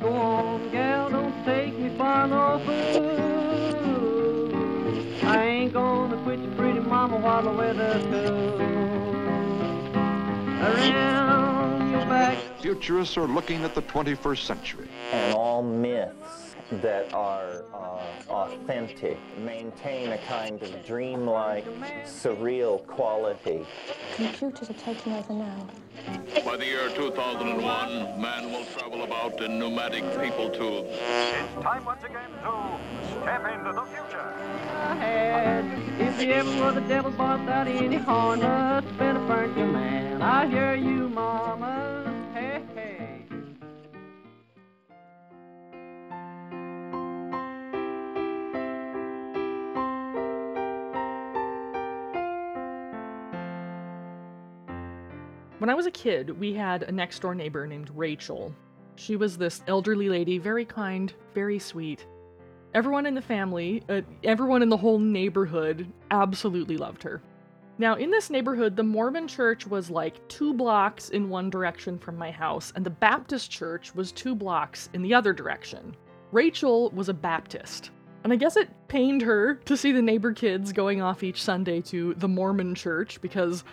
Go on, gal, don't take me for no fool. I ain't gonna quit your pretty mama while the weather's cool. Around your back. Futurists are looking at the 21st century. and all myths that are uh, authentic maintain a kind of dreamlike, surreal quality. Computers are taking over now. By the year 2001, man will travel about in pneumatic people tubes. It's time once again to step into the future. I had. If you ever were the devil's boss out any harness, better burn your man. I hear you, mama. When I was a kid, we had a next door neighbor named Rachel. She was this elderly lady, very kind, very sweet. Everyone in the family, uh, everyone in the whole neighborhood absolutely loved her. Now, in this neighborhood, the Mormon church was like two blocks in one direction from my house, and the Baptist church was two blocks in the other direction. Rachel was a Baptist. And I guess it pained her to see the neighbor kids going off each Sunday to the Mormon church because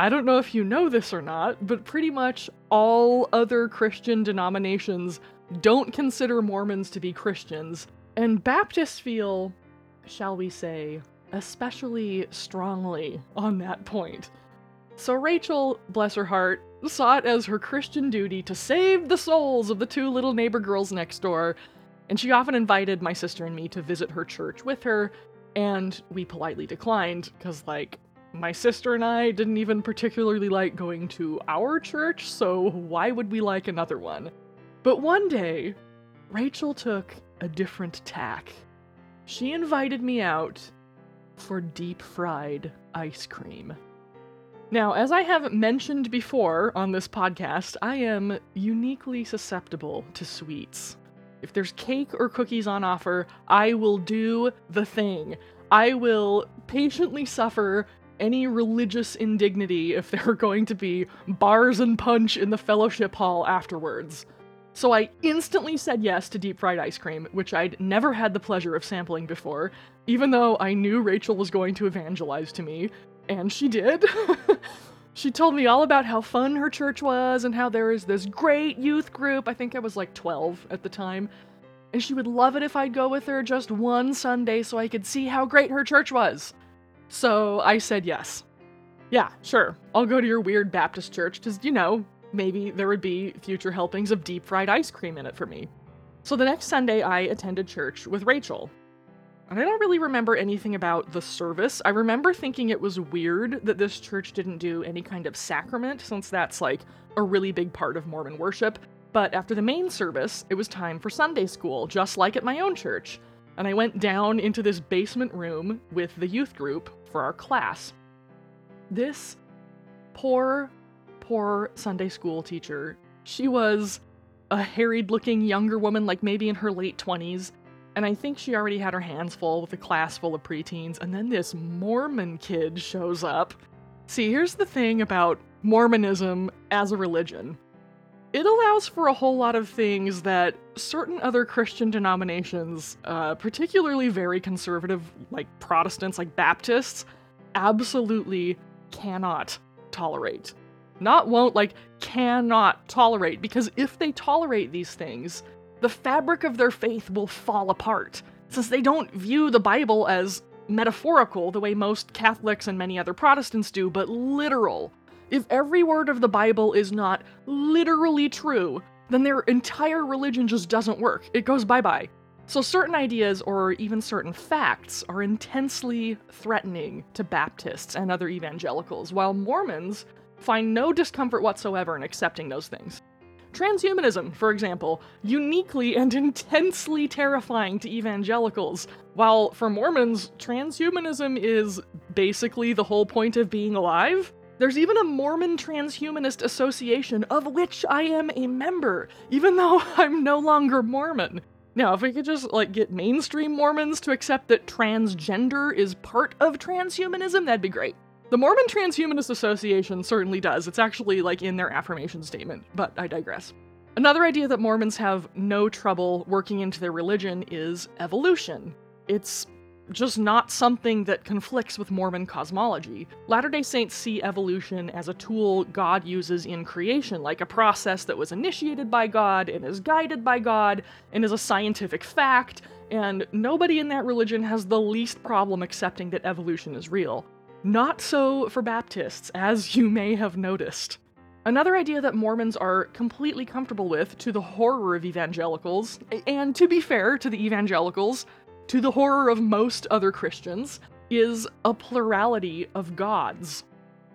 I don't know if you know this or not, but pretty much all other Christian denominations don't consider Mormons to be Christians, and Baptists feel, shall we say, especially strongly on that point. So Rachel, bless her heart, saw it as her Christian duty to save the souls of the two little neighbor girls next door, and she often invited my sister and me to visit her church with her, and we politely declined, because, like, my sister and I didn't even particularly like going to our church, so why would we like another one? But one day, Rachel took a different tack. She invited me out for deep fried ice cream. Now, as I have mentioned before on this podcast, I am uniquely susceptible to sweets. If there's cake or cookies on offer, I will do the thing. I will patiently suffer any religious indignity if there are going to be bars and punch in the fellowship hall afterwards. So I instantly said yes to deep fried ice cream, which I'd never had the pleasure of sampling before, even though I knew Rachel was going to evangelize to me, and she did. she told me all about how fun her church was and how there is this great youth group. I think I was like 12 at the time. And she would love it if I'd go with her just one Sunday so I could see how great her church was. So I said yes. Yeah, sure. I'll go to your weird Baptist church because, you know, maybe there would be future helpings of deep fried ice cream in it for me. So the next Sunday, I attended church with Rachel. And I don't really remember anything about the service. I remember thinking it was weird that this church didn't do any kind of sacrament, since that's like a really big part of Mormon worship. But after the main service, it was time for Sunday school, just like at my own church. And I went down into this basement room with the youth group for our class. This poor, poor Sunday school teacher, she was a harried looking younger woman, like maybe in her late 20s. And I think she already had her hands full with a class full of preteens. And then this Mormon kid shows up. See, here's the thing about Mormonism as a religion it allows for a whole lot of things that certain other Christian denominations, uh, particularly very conservative, like Protestants, like Baptists, absolutely cannot tolerate. Not won't, like, cannot tolerate, because if they tolerate these things, the fabric of their faith will fall apart, since they don't view the Bible as metaphorical the way most Catholics and many other Protestants do, but literal. If every word of the Bible is not literally true, then their entire religion just doesn't work. It goes bye bye. So, certain ideas or even certain facts are intensely threatening to Baptists and other evangelicals, while Mormons find no discomfort whatsoever in accepting those things. Transhumanism, for example, uniquely and intensely terrifying to evangelicals, while for Mormons, transhumanism is basically the whole point of being alive. There's even a Mormon Transhumanist Association, of which I am a member, even though I'm no longer Mormon. Now, if we could just like get mainstream Mormons to accept that transgender is part of transhumanism, that'd be great. The Mormon Transhumanist Association certainly does. It's actually like in their affirmation statement, but I digress. Another idea that Mormons have no trouble working into their religion is evolution. It's just not something that conflicts with Mormon cosmology. Latter day Saints see evolution as a tool God uses in creation, like a process that was initiated by God and is guided by God and is a scientific fact, and nobody in that religion has the least problem accepting that evolution is real. Not so for Baptists, as you may have noticed. Another idea that Mormons are completely comfortable with, to the horror of evangelicals, and to be fair to the evangelicals, to the horror of most other Christians, is a plurality of gods.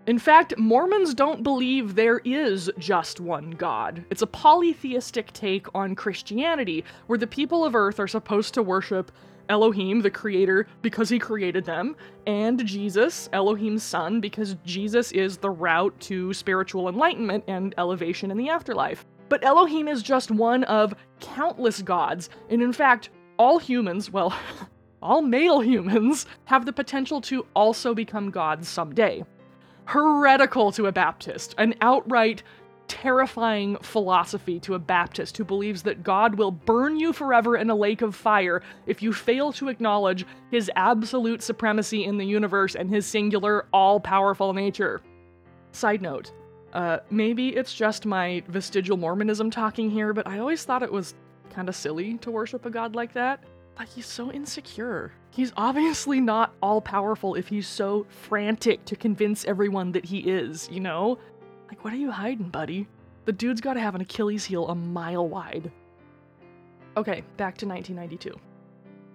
In fact, Mormons don't believe there is just one God. It's a polytheistic take on Christianity, where the people of Earth are supposed to worship Elohim, the creator, because he created them, and Jesus, Elohim's son, because Jesus is the route to spiritual enlightenment and elevation in the afterlife. But Elohim is just one of countless gods, and in fact, all humans, well, all male humans, have the potential to also become gods someday. Heretical to a Baptist, an outright terrifying philosophy to a Baptist who believes that God will burn you forever in a lake of fire if you fail to acknowledge his absolute supremacy in the universe and his singular, all powerful nature. Side note, uh, maybe it's just my vestigial Mormonism talking here, but I always thought it was kind of silly to worship a god like that. Like, he's so insecure. He's obviously not all powerful if he's so frantic to convince everyone that he is, you know? Like, what are you hiding, buddy? The dude's gotta have an Achilles heel a mile wide. Okay, back to 1992.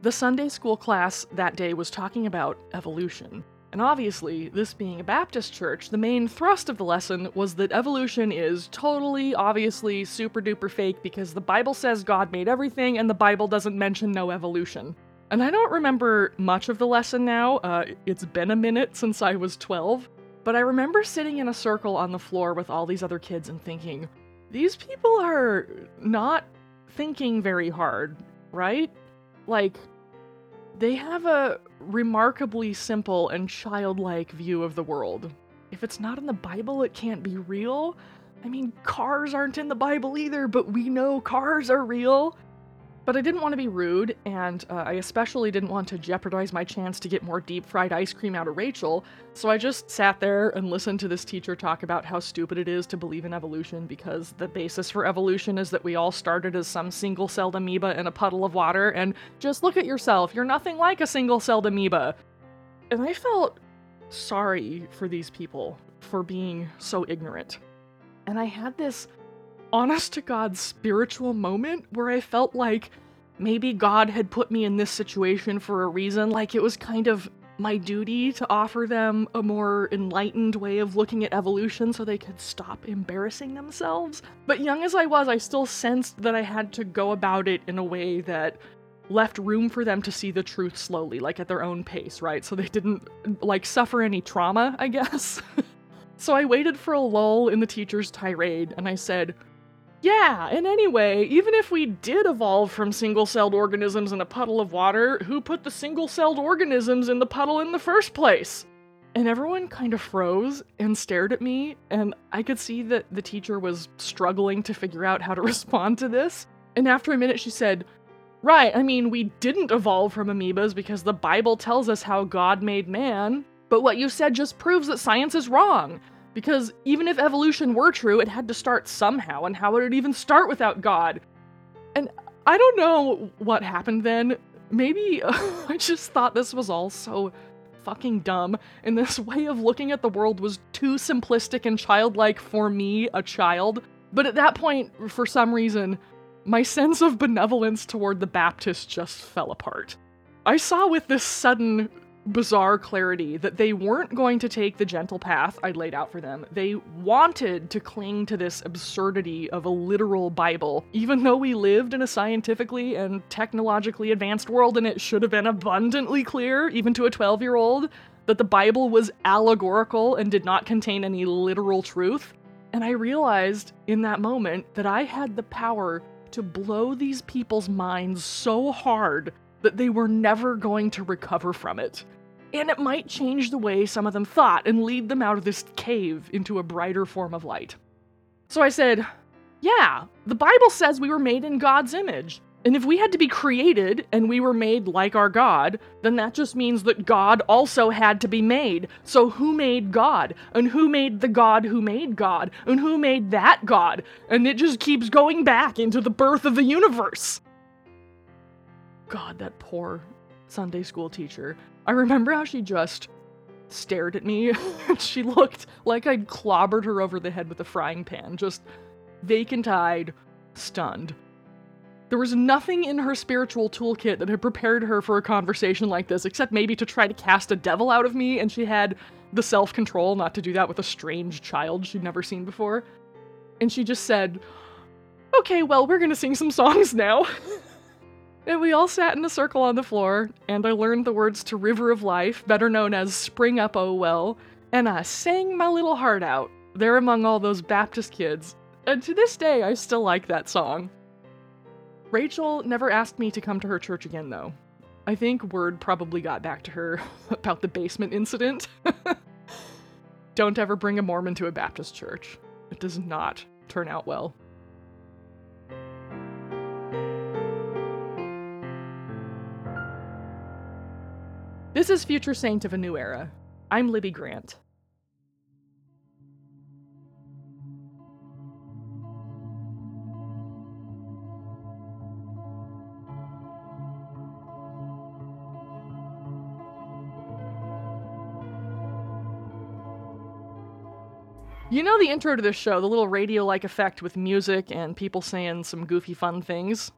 The Sunday school class that day was talking about evolution. And obviously, this being a Baptist church, the main thrust of the lesson was that evolution is totally, obviously, super duper fake because the Bible says God made everything and the Bible doesn't mention no evolution. And I don't remember much of the lesson now, uh, it's been a minute since I was 12, but I remember sitting in a circle on the floor with all these other kids and thinking, these people are not thinking very hard, right? Like, they have a remarkably simple and childlike view of the world. If it's not in the Bible, it can't be real. I mean, cars aren't in the Bible either, but we know cars are real. But I didn't want to be rude, and uh, I especially didn't want to jeopardize my chance to get more deep fried ice cream out of Rachel, so I just sat there and listened to this teacher talk about how stupid it is to believe in evolution because the basis for evolution is that we all started as some single celled amoeba in a puddle of water, and just look at yourself, you're nothing like a single celled amoeba. And I felt sorry for these people for being so ignorant. And I had this honest to God spiritual moment where I felt like maybe God had put me in this situation for a reason, like it was kind of my duty to offer them a more enlightened way of looking at evolution so they could stop embarrassing themselves. But young as I was, I still sensed that I had to go about it in a way that left room for them to see the truth slowly, like at their own pace, right? So they didn't like suffer any trauma, I guess. so I waited for a lull in the teacher's tirade and I said, yeah, and anyway, even if we did evolve from single celled organisms in a puddle of water, who put the single celled organisms in the puddle in the first place? And everyone kind of froze and stared at me, and I could see that the teacher was struggling to figure out how to respond to this. And after a minute, she said, Right, I mean, we didn't evolve from amoebas because the Bible tells us how God made man, but what you said just proves that science is wrong. Because even if evolution were true, it had to start somehow, and how would it even start without God? And I don't know what happened then. Maybe uh, I just thought this was all so fucking dumb, and this way of looking at the world was too simplistic and childlike for me, a child. But at that point, for some reason, my sense of benevolence toward the Baptist just fell apart. I saw with this sudden bizarre clarity that they weren't going to take the gentle path I'd laid out for them. They wanted to cling to this absurdity of a literal Bible, even though we lived in a scientifically and technologically advanced world and it should have been abundantly clear, even to a 12 year old, that the Bible was allegorical and did not contain any literal truth. And I realized in that moment that I had the power to blow these people's minds so hard that they were never going to recover from it. and it might change the way some of them thought and lead them out of this cave into a brighter form of light. So I said, Yeah, the Bible says we were made in God's image. And if we had to be created and we were made like our God, then that just means that God also had to be made. So who made God? And who made the God who made God? And who made that God? And it just keeps going back into the birth of the universe. God, that poor Sunday school teacher. I remember how she just stared at me. she looked like I'd clobbered her over the head with a frying pan, just vacant eyed, stunned. There was nothing in her spiritual toolkit that had prepared her for a conversation like this, except maybe to try to cast a devil out of me, and she had the self control not to do that with a strange child she'd never seen before. And she just said, Okay, well, we're gonna sing some songs now. and we all sat in a circle on the floor, and I learned the words to River of Life, better known as Spring Up Oh Well, and I sang my little heart out there among all those Baptist kids. And to this day, I still like that song. Rachel never asked me to come to her church again, though. I think word probably got back to her about the basement incident. Don't ever bring a Mormon to a Baptist church. It does not turn out well. This is Future Saint of a New Era. I'm Libbie Grant. You know the intro to this show, the little radio like effect with music and people saying some goofy fun things?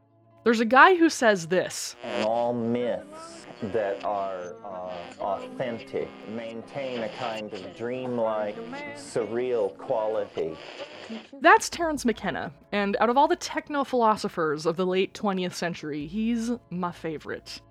There's a guy who says this all myths that are uh, authentic maintain a kind of dreamlike, surreal quality. That's Terence McKenna, and out of all the techno philosophers of the late 20th century, he's my favorite.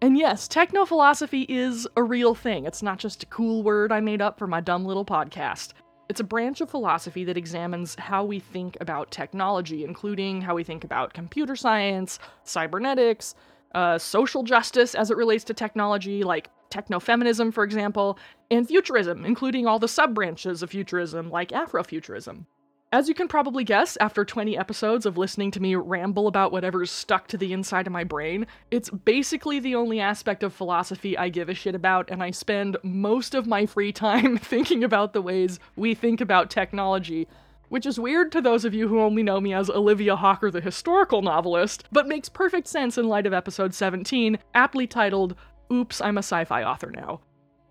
And yes, techno philosophy is a real thing. It's not just a cool word I made up for my dumb little podcast. It's a branch of philosophy that examines how we think about technology, including how we think about computer science, cybernetics, uh, social justice as it relates to technology, like technofeminism, for example, and futurism, including all the sub branches of futurism, like Afrofuturism. As you can probably guess, after 20 episodes of listening to me ramble about whatever's stuck to the inside of my brain, it's basically the only aspect of philosophy I give a shit about, and I spend most of my free time thinking about the ways we think about technology. Which is weird to those of you who only know me as Olivia Hawker, the historical novelist, but makes perfect sense in light of episode 17, aptly titled, Oops, I'm a sci fi author now.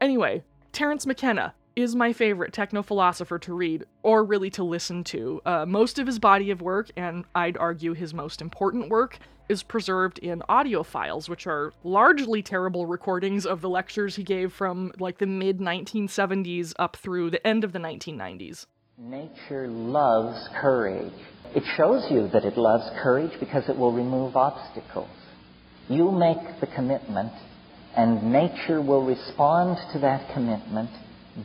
Anyway, Terence McKenna, is my favorite techno philosopher to read, or really to listen to. Uh, most of his body of work, and I'd argue his most important work, is preserved in audio files, which are largely terrible recordings of the lectures he gave from like the mid 1970s up through the end of the 1990s. Nature loves courage. It shows you that it loves courage because it will remove obstacles. You make the commitment, and nature will respond to that commitment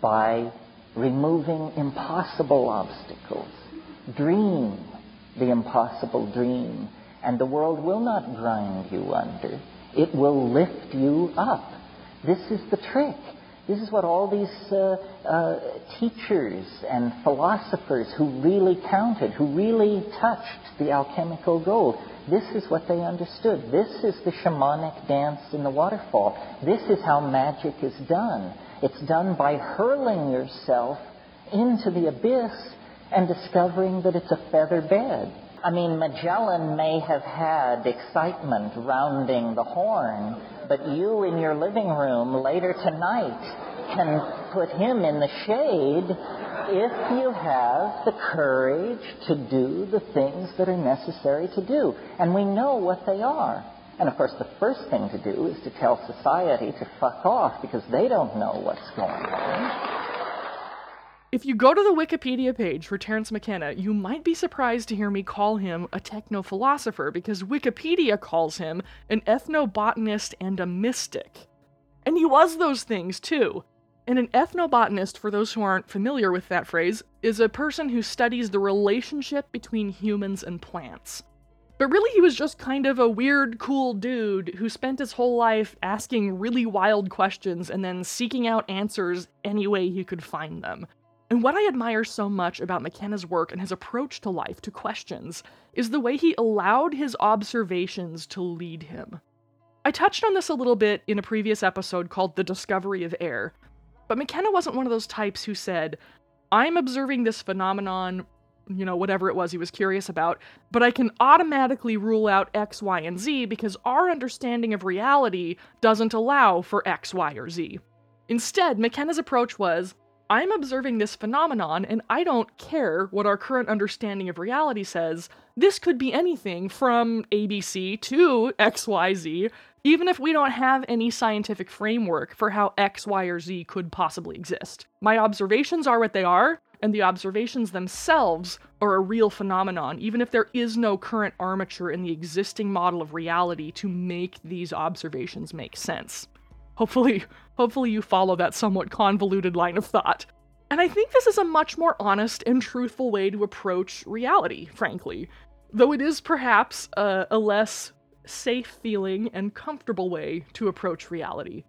by removing impossible obstacles. Dream the impossible dream, and the world will not grind you under. It will lift you up. This is the trick. This is what all these uh, uh, teachers and philosophers who really counted, who really touched the alchemical gold, this is what they understood. This is the shamanic dance in the waterfall. This is how magic is done. It's done by hurling yourself into the abyss and discovering that it's a feather bed. I mean, Magellan may have had excitement rounding the horn, but you in your living room later tonight can put him in the shade if you have the courage to do the things that are necessary to do. And we know what they are. And of course, the first thing to do is to tell society to fuck off because they don't know what's going on. If you go to the Wikipedia page for Terence McKenna, you might be surprised to hear me call him a techno philosopher because Wikipedia calls him an ethnobotanist and a mystic. And he was those things too. And an ethnobotanist, for those who aren't familiar with that phrase, is a person who studies the relationship between humans and plants. But really, he was just kind of a weird, cool dude who spent his whole life asking really wild questions and then seeking out answers any way he could find them. And what I admire so much about McKenna's work and his approach to life, to questions, is the way he allowed his observations to lead him. I touched on this a little bit in a previous episode called The Discovery of Air, but McKenna wasn't one of those types who said, I'm observing this phenomenon you know, whatever it was he was curious about, but I can automatically rule out X, Y, and Z because our understanding of reality doesn't allow for X, Y, or Z. Instead, McKenna's approach was I'm observing this phenomenon and I don't care what our current understanding of reality says. This could be anything from ABC to XYZ, even if we don't have any scientific framework for how X, Y, or Z could possibly exist. My observations are what they are, and the observations themselves are a real phenomenon, even if there is no current armature in the existing model of reality to make these observations make sense. Hopefully, hopefully you follow that somewhat convoluted line of thought. And I think this is a much more honest and truthful way to approach reality, frankly. Though it is perhaps a, a less safe feeling and comfortable way to approach reality.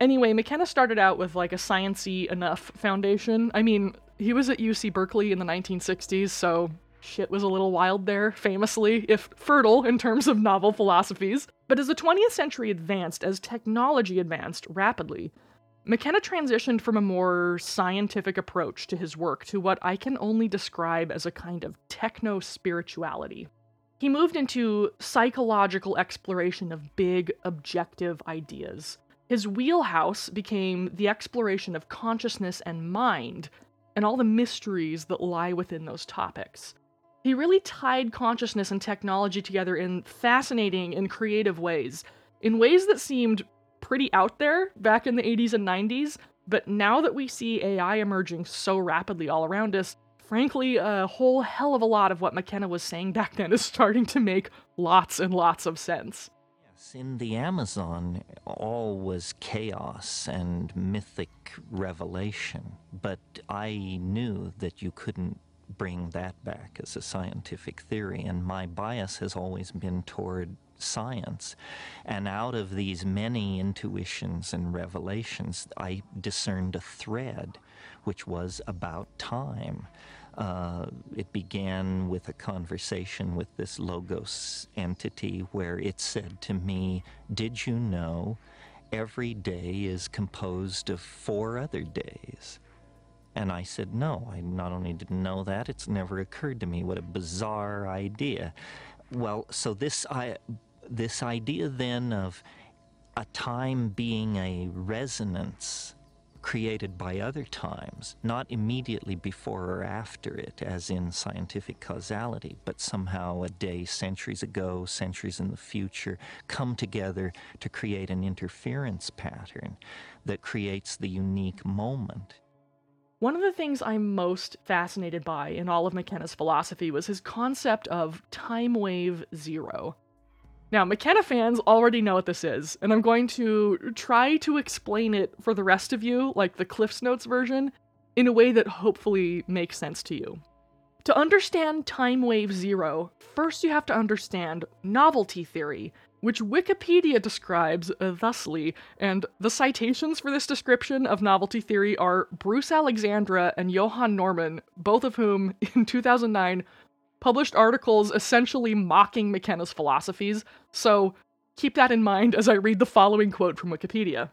Anyway, McKenna started out with like a sciency enough foundation. I mean, he was at UC Berkeley in the 1960s, so shit was a little wild there, famously, if fertile in terms of novel philosophies. But as the 20th century advanced, as technology advanced rapidly, McKenna transitioned from a more scientific approach to his work to what I can only describe as a kind of techno spirituality. He moved into psychological exploration of big, objective ideas. His wheelhouse became the exploration of consciousness and mind, and all the mysteries that lie within those topics. He really tied consciousness and technology together in fascinating and creative ways, in ways that seemed pretty out there back in the 80s and 90s, but now that we see AI emerging so rapidly all around us, frankly, a whole hell of a lot of what McKenna was saying back then is starting to make lots and lots of sense. Yes, in the Amazon, all was chaos and mythic revelation, but I knew that you couldn't bring that back as a scientific theory, and my bias has always been toward science. And out of these many intuitions and revelations, I discerned a thread which was about time. Uh, it began with a conversation with this Logos entity where it said to me, Did you know every day is composed of four other days? And I said, No, I not only didn't know that, it's never occurred to me. What a bizarre idea. Well, so this, I, this idea then of a time being a resonance created by other times, not immediately before or after it, as in scientific causality, but somehow a day centuries ago, centuries in the future, come together to create an interference pattern that creates the unique moment. One of the things I'm most fascinated by in all of McKenna's philosophy was his concept of time wave zero. Now, McKenna fans already know what this is, and I'm going to try to explain it for the rest of you, like the Cliffs Notes version, in a way that hopefully makes sense to you. To understand time wave zero, first you have to understand novelty theory, which Wikipedia describes thusly, and the citations for this description of novelty theory are Bruce Alexandra and Johan Norman, both of whom, in 2009, published articles essentially mocking McKenna's philosophies, so keep that in mind as I read the following quote from Wikipedia.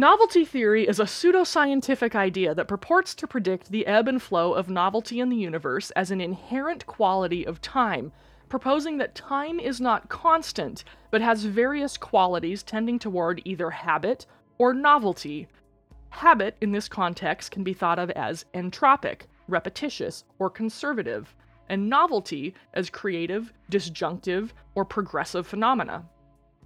Novelty theory is a pseudoscientific idea that purports to predict the ebb and flow of novelty in the universe as an inherent quality of time, proposing that time is not constant, but has various qualities tending toward either habit or novelty. Habit, in this context, can be thought of as entropic, repetitious, or conservative, and novelty as creative, disjunctive, or progressive phenomena.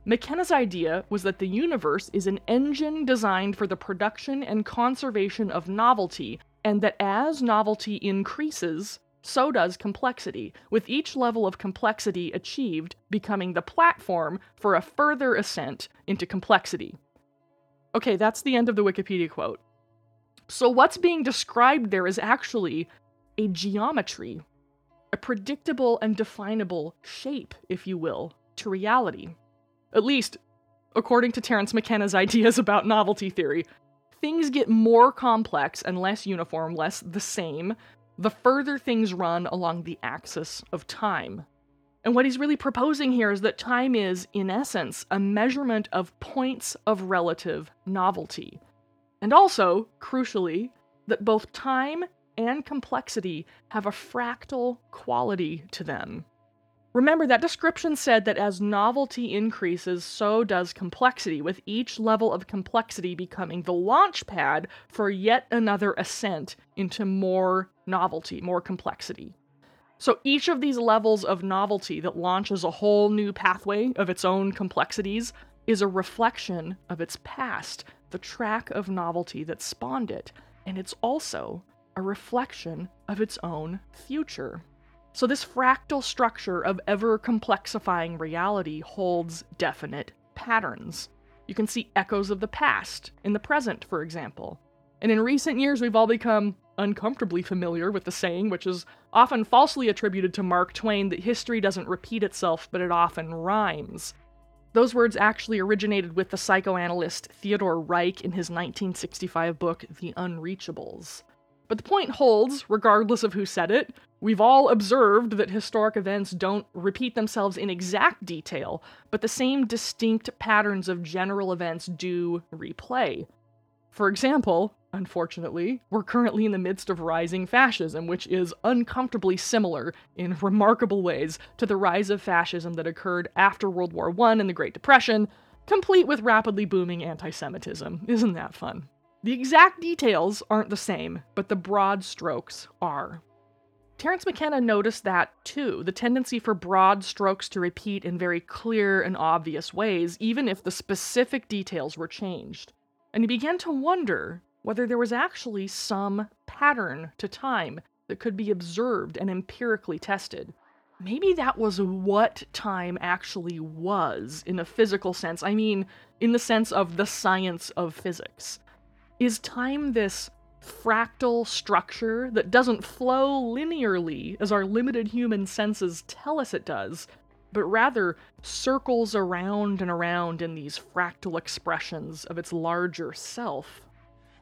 McKenna's idea was that the universe is an engine designed for the production and conservation of novelty, and that as novelty increases, so does complexity, with each level of complexity achieved becoming the platform for a further ascent into complexity. Okay, that's the end of the Wikipedia quote. So, what's being described there is actually a geometry, a predictable and definable shape, if you will, to reality. At least, according to Terence McKenna's ideas about novelty theory, things get more complex and less uniform, less the same, the further things run along the axis of time. And what he's really proposing here is that time is, in essence, a measurement of points of relative novelty. And also, crucially, that both time and complexity have a fractal quality to them. Remember, that description said that as novelty increases, so does complexity, with each level of complexity becoming the launch pad for yet another ascent into more novelty, more complexity. So each of these levels of novelty that launches a whole new pathway of its own complexities is a reflection of its past, the track of novelty that spawned it, and it's also a reflection of its own future. So, this fractal structure of ever complexifying reality holds definite patterns. You can see echoes of the past in the present, for example. And in recent years, we've all become uncomfortably familiar with the saying, which is often falsely attributed to Mark Twain, that history doesn't repeat itself, but it often rhymes. Those words actually originated with the psychoanalyst Theodor Reik in his 1965 book, The Unreachables. But the point holds, regardless of who said it. We've all observed that historic events don't repeat themselves in exact detail, but the same distinct patterns of general events do replay. For example, unfortunately, we're currently in the midst of rising fascism, which is uncomfortably similar in remarkable ways to the rise of fascism that occurred after World War I and the Great Depression, complete with rapidly booming anti Semitism. Isn't that fun? The exact details aren't the same, but the broad strokes are. Terence McKenna noticed that too the tendency for broad strokes to repeat in very clear and obvious ways, even if the specific details were changed. And he began to wonder whether there was actually some pattern to time that could be observed and empirically tested. Maybe that was what time actually was in a physical sense. I mean, in the sense of the science of physics. Is time this fractal structure that doesn't flow linearly as our limited human senses tell us it does, but rather circles around and around in these fractal expressions of its larger self?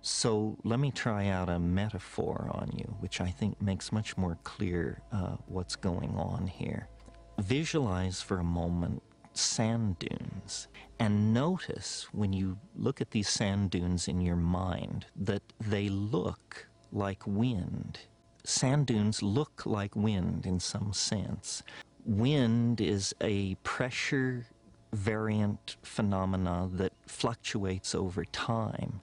So let me try out a metaphor on you, which I think makes much more clear uh, what's going on here. Visualize for a moment sand dunes and notice when you look at these sand dunes in your mind that they look like wind. Sand dunes look like wind in some sense. Wind is a pressure variant phenomena that fluctuates over time.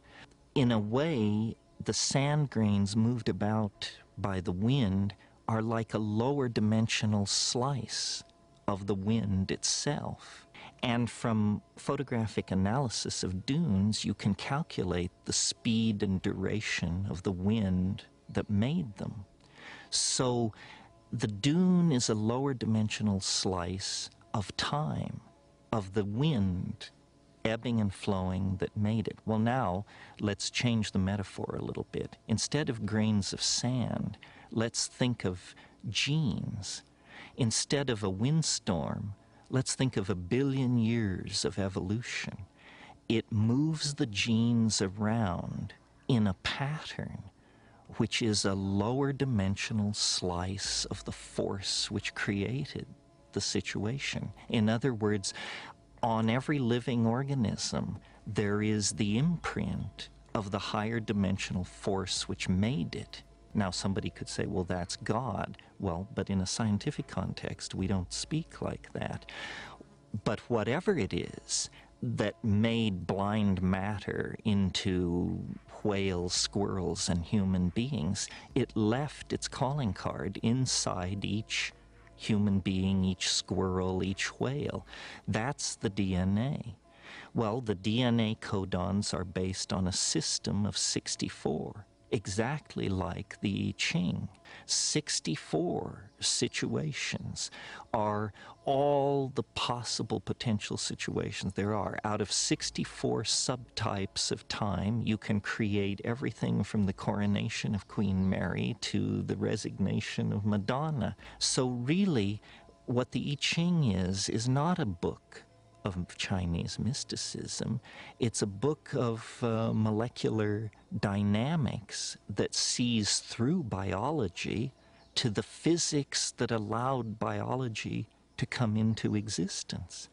In a way, the sand grains moved about by the wind are like a lower dimensional slice of the wind itself. And from photographic analysis of dunes, you can calculate the speed and duration of the wind that made them. So the dune is a lower dimensional slice of time, of the wind ebbing and flowing that made it. Well, now let's change the metaphor a little bit. Instead of grains of sand, let's think of genes. Instead of a windstorm, Let's think of a billion years of evolution. It moves the genes around in a pattern which is a lower dimensional slice of the force which created the situation. In other words, on every living organism, there is the imprint of the higher dimensional force which made it. Now, somebody could say, well, that's God. Well, but in a scientific context, we don't speak like that. But whatever it is that made blind matter into whales, squirrels, and human beings, it left its calling card inside each human being, each squirrel, each whale. That's the DNA. Well, the DNA codons are based on a system of 64 exactly like the I Ching. 64 situations are all the possible potential situations there are. Out of 64 subtypes of time, you can create everything from the coronation of Queen Mary to the resignation of Madonna. So, really, what the I Ching is, is not a book of Chinese mysticism. It's a book of uh, molecular dynamics that sees through biology to the physics that allowed biology to come into existence.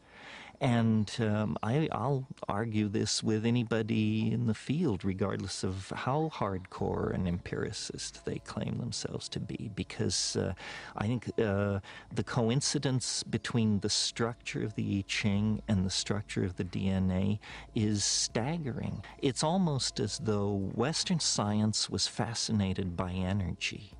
And um, I, will argue this with anybody in the field, regardless of how hardcore an empiricist they claim themselves to be, because uh, I think uh, the coincidence between the structure of the I Ching and the structure of the DNA is staggering. It's almost as though Western science was fascinated by energy.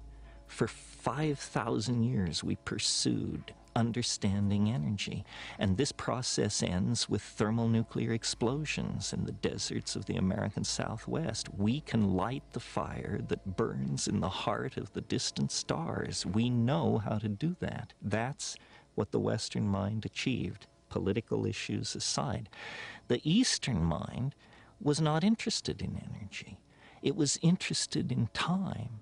For 5,000 years, we pursued understanding energy. And this process ends with thermonuclear explosions in the deserts of the American Southwest. We can light the fire that burns in the heart of the distant stars. We know how to do that. That's what the Western mind achieved, political issues aside. The Eastern mind was not interested in energy. It was interested in time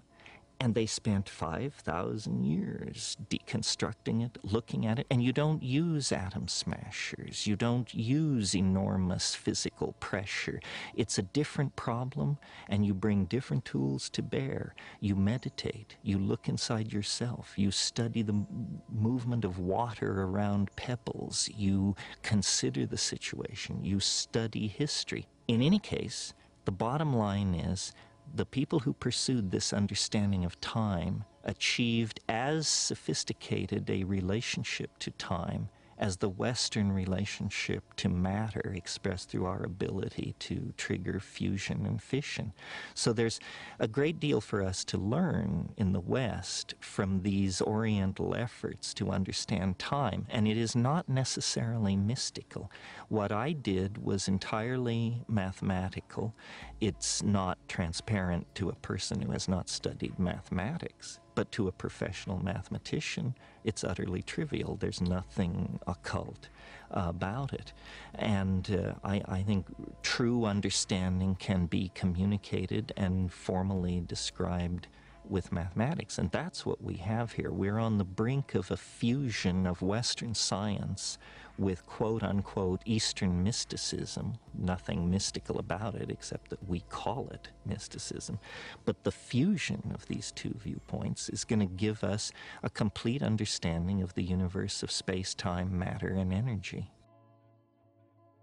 and they spent 5,000 years deconstructing it, looking at it, and you don't use atom smashers. You don't use enormous physical pressure. It's a different problem, and you bring different tools to bear. You meditate, you look inside yourself, you study the movement of water around pebbles, you consider the situation, you study history. In any case, the bottom line is the people who pursued this understanding of time achieved as sophisticated a relationship to time as the Western relationship to matter expressed through our ability to trigger fusion and fission. So there's a great deal for us to learn in the West from these Oriental efforts to understand time, and it is not necessarily mystical. What I did was entirely mathematical. It's not transparent to a person who has not studied mathematics. But to a professional mathematician, it's utterly trivial. There's nothing occult uh, about it. And uh, I, I think true understanding can be communicated and formally described with mathematics. And that's what we have here. We're on the brink of a fusion of Western science with quote unquote Eastern mysticism. Nothing mystical about it except that we call it mysticism. But the fusion of these two viewpoints is going to give us a complete understanding of the universe of space, time, matter, and energy.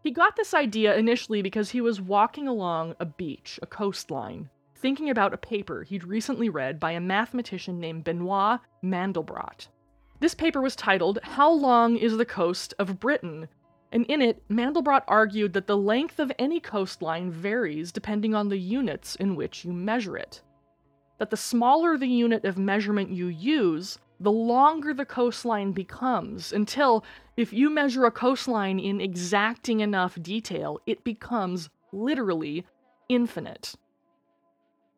He got this idea initially because he was walking along a beach, a coastline, thinking about a paper he'd recently read by a mathematician named Benoit Mandelbrot. This paper was titled How Long is the Coast of Britain? And in it, Mandelbrot argued that the length of any coastline varies depending on the units in which you measure it. That the smaller the unit of measurement you use, the longer the coastline becomes, until, if you measure a coastline in exacting enough detail, it becomes literally infinite.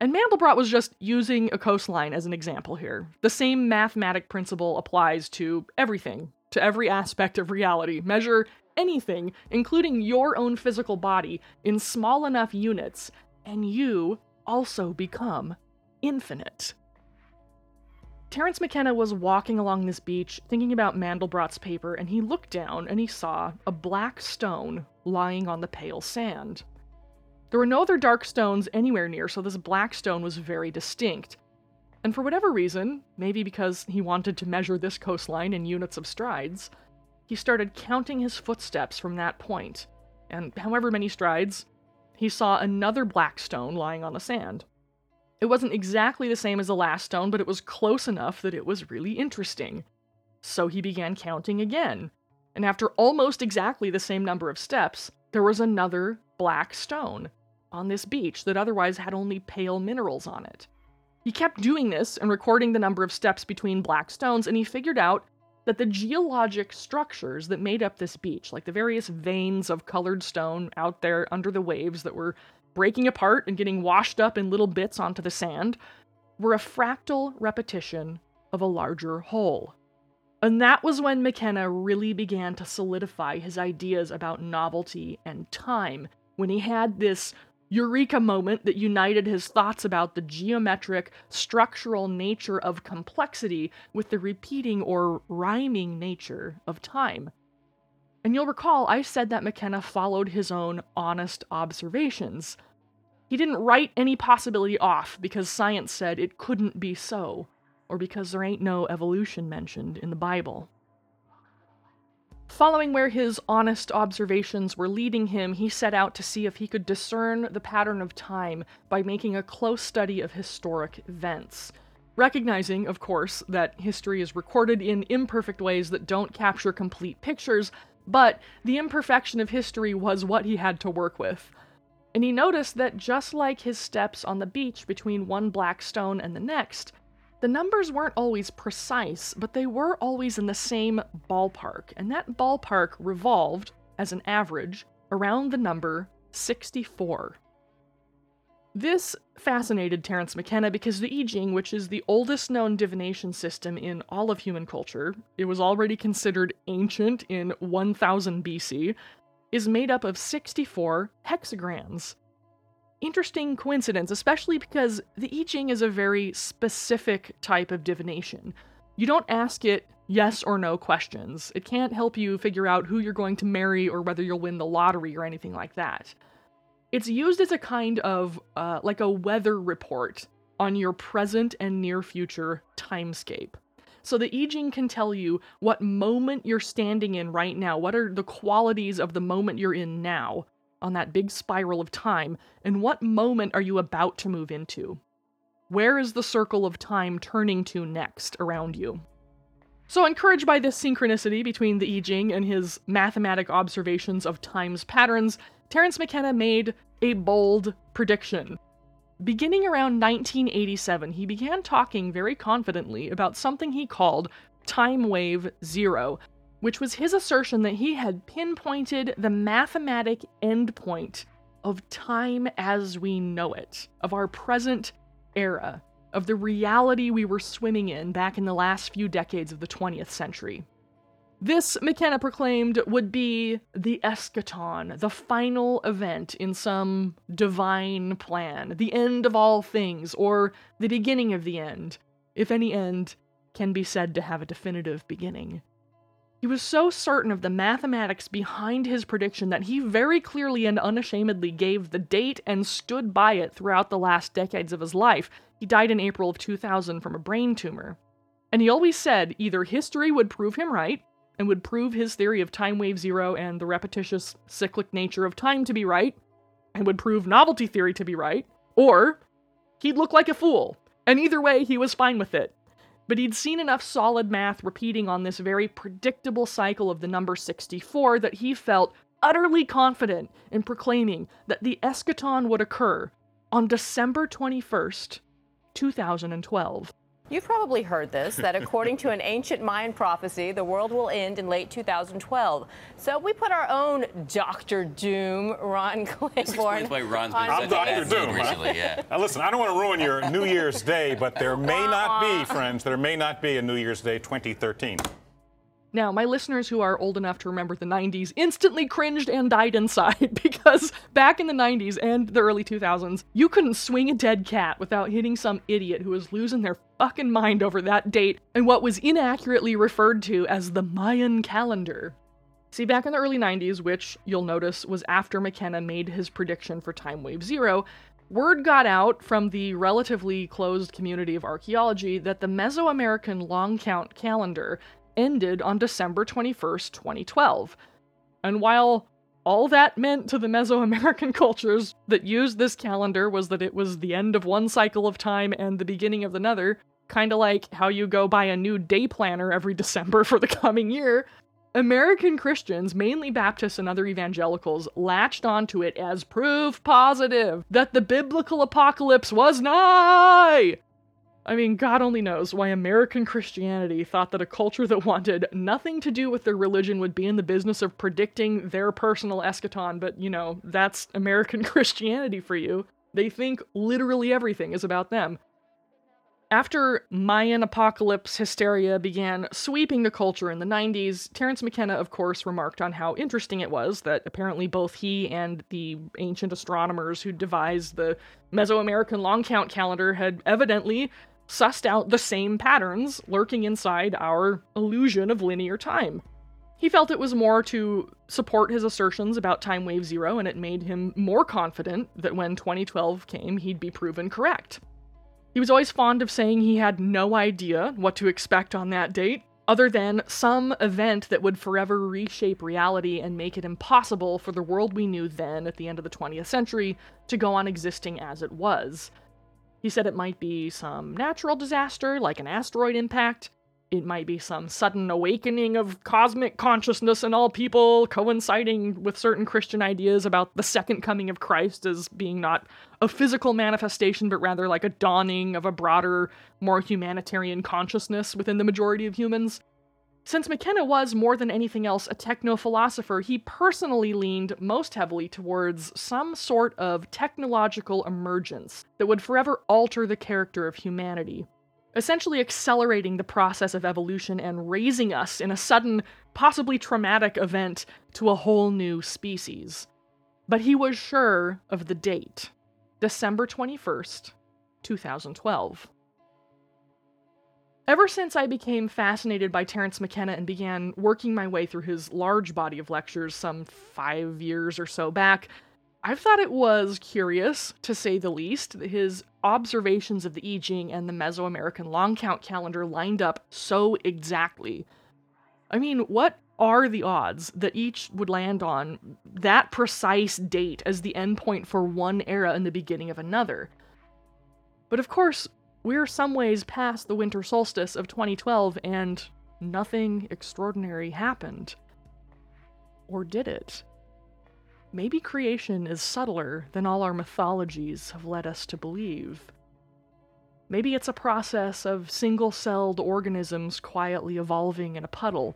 And Mandelbrot was just using a coastline as an example here. The same mathematic principle applies to everything, to every aspect of reality. Measure anything, including your own physical body, in small enough units, and you also become infinite. Terence McKenna was walking along this beach thinking about Mandelbrot's paper, and he looked down and he saw a black stone lying on the pale sand. There were no other dark stones anywhere near, so this black stone was very distinct. And for whatever reason, maybe because he wanted to measure this coastline in units of strides, he started counting his footsteps from that point. and however many strides, he saw another black stone lying on the sand. It wasn't exactly the same as the last stone, but it was close enough that it was really interesting. So he began counting again, and after almost exactly the same number of steps, there was another black stone on this beach that otherwise had only pale minerals on it. He kept doing this and recording the number of steps between black stones, and he figured out that the geologic structures that made up this beach, like the various veins of colored stone out there under the waves that were breaking apart and getting washed up in little bits onto the sand, were a fractal repetition of a larger whole. And that was when McKenna really began to solidify his ideas about novelty and time, when he had this eureka moment that united his thoughts about the geometric, structural nature of complexity with the repeating or rhyming nature of time. And you'll recall I said that McKenna followed his own honest observations. He didn't write any possibility off because science said it couldn't be so, or because there ain't no evolution mentioned in the Bible. Following where his honest observations were leading him, he set out to see if he could discern the pattern of time by making a close study of historic events. Recognizing, of course, that history is recorded in imperfect ways that don't capture complete pictures, but the imperfection of history was what he had to work with. And he noticed that just like his steps on the beach between one black stone and the next, the numbers weren't always precise, but they were always in the same ballpark, and that ballpark revolved, as an average, around the number 64. This fascinated Terence McKenna because the I Ching, which is the oldest known divination system in all of human culture, it was already considered ancient in 1000 BC, is made up of 64 hexagrams interesting coincidence, especially because the I Ching is a very specific type of divination. You don't ask it yes or no questions. It can't help you figure out who you're going to marry or whether you'll win the lottery or anything like that. It's used as a kind of uh, like a weather report on your present and near future timescape. So the I Ching can tell you what moment you're standing in right now, what are the qualities of the moment you're in now, on that big spiral of time, and what moment are you about to move into? Where is the circle of time turning to next around you? So, encouraged by this synchronicity between the I Ching and his mathematic observations of time's patterns, Terence McKenna made a bold prediction. Beginning around 1987, he began talking very confidently about something he called time wave zero, which was his assertion that he had pinpointed the mathematic endpoint of time as we know it, of our present era, of the reality we were swimming in back in the last few decades of the 20th century. This, McKenna proclaimed, would be the eschaton, the final event in some divine plan, the end of all things, or the beginning of the end, if any end can be said to have a definitive beginning. He was so certain of the mathematics behind his prediction that he very clearly and unashamedly gave the date and stood by it throughout the last decades of his life. He died in April of 2000 from a brain tumor. And he always said either history would prove him right and would prove his theory of time wave zero and the repetitious cyclic nature of time to be right, and would prove novelty theory to be right, or he'd look like a fool. And either way, he was fine with it but he'd seen enough solid math repeating on this very predictable cycle of the number 64 that he felt utterly confident in proclaiming that the eschaton would occur on December 21st, 2012. You've probably heard this that according to an ancient Mayan prophecy, the world will end in late 2012. So we put our own Doctor Doom, Ron Claiborne. why Ron's been on such a bad Dr. mood Doom, huh? recently, yeah. Now listen, I don't want to ruin your New Year's Day, but there may not be, friends, there may not be a New Year's Day 2013. Now, my listeners who are old enough to remember the 90s instantly cringed and died inside because back in the 90s and the early 2000s, you couldn't swing a dead cat without hitting some idiot who was losing their fucking mind over that date and what was inaccurately referred to as the Mayan calendar. See, back in the early 90s, which you'll notice was after McKenna made his prediction for Time Wave Zero, word got out from the relatively closed community of archaeology that the Mesoamerican long count calendar ended on December 21st, 2012. And while all that meant to the Mesoamerican cultures that used this calendar was that it was the end of one cycle of time and the beginning of another, kind of like how you go buy a new day planner every December for the coming year. American Christians, mainly Baptists and other evangelicals, latched onto it as proof positive that the biblical apocalypse was nigh. I mean, God only knows why American Christianity thought that a culture that wanted nothing to do with their religion would be in the business of predicting their personal eschaton, but you know, that's American Christianity for you. They think literally everything is about them. After Mayan apocalypse hysteria began sweeping the culture in the 90s, Terence McKenna, of course, remarked on how interesting it was that apparently both he and the ancient astronomers who devised the Mesoamerican long count calendar had evidently sussed out the same patterns lurking inside our illusion of linear time. He felt it was more to support his assertions about time wave zero, and it made him more confident that when 2012 came, he'd be proven correct. He was always fond of saying he had no idea what to expect on that date, other than some event that would forever reshape reality and make it impossible for the world we knew then at the end of the 20th century to go on existing as it was. He said it might be some natural disaster, like an asteroid impact. It might be some sudden awakening of cosmic consciousness in all people, coinciding with certain Christian ideas about the second coming of Christ as being not a physical manifestation, but rather like a dawning of a broader, more humanitarian consciousness within the majority of humans. Since McKenna was, more than anything else, a techno philosopher, he personally leaned most heavily towards some sort of technological emergence that would forever alter the character of humanity, essentially accelerating the process of evolution and raising us in a sudden, possibly traumatic event to a whole new species. But he was sure of the date December 21st, 2012. Ever since I became fascinated by Terence McKenna and began working my way through his large body of lectures some five years or so back, I've thought it was curious, to say the least, that his observations of the I Ching and the Mesoamerican long count calendar lined up so exactly. I mean, what are the odds that each would land on that precise date as the endpoint for one era and the beginning of another? But of course, we're some ways past the winter solstice of 2012 and nothing extraordinary happened. Or did it? Maybe creation is subtler than all our mythologies have led us to believe. Maybe it's a process of single celled organisms quietly evolving in a puddle,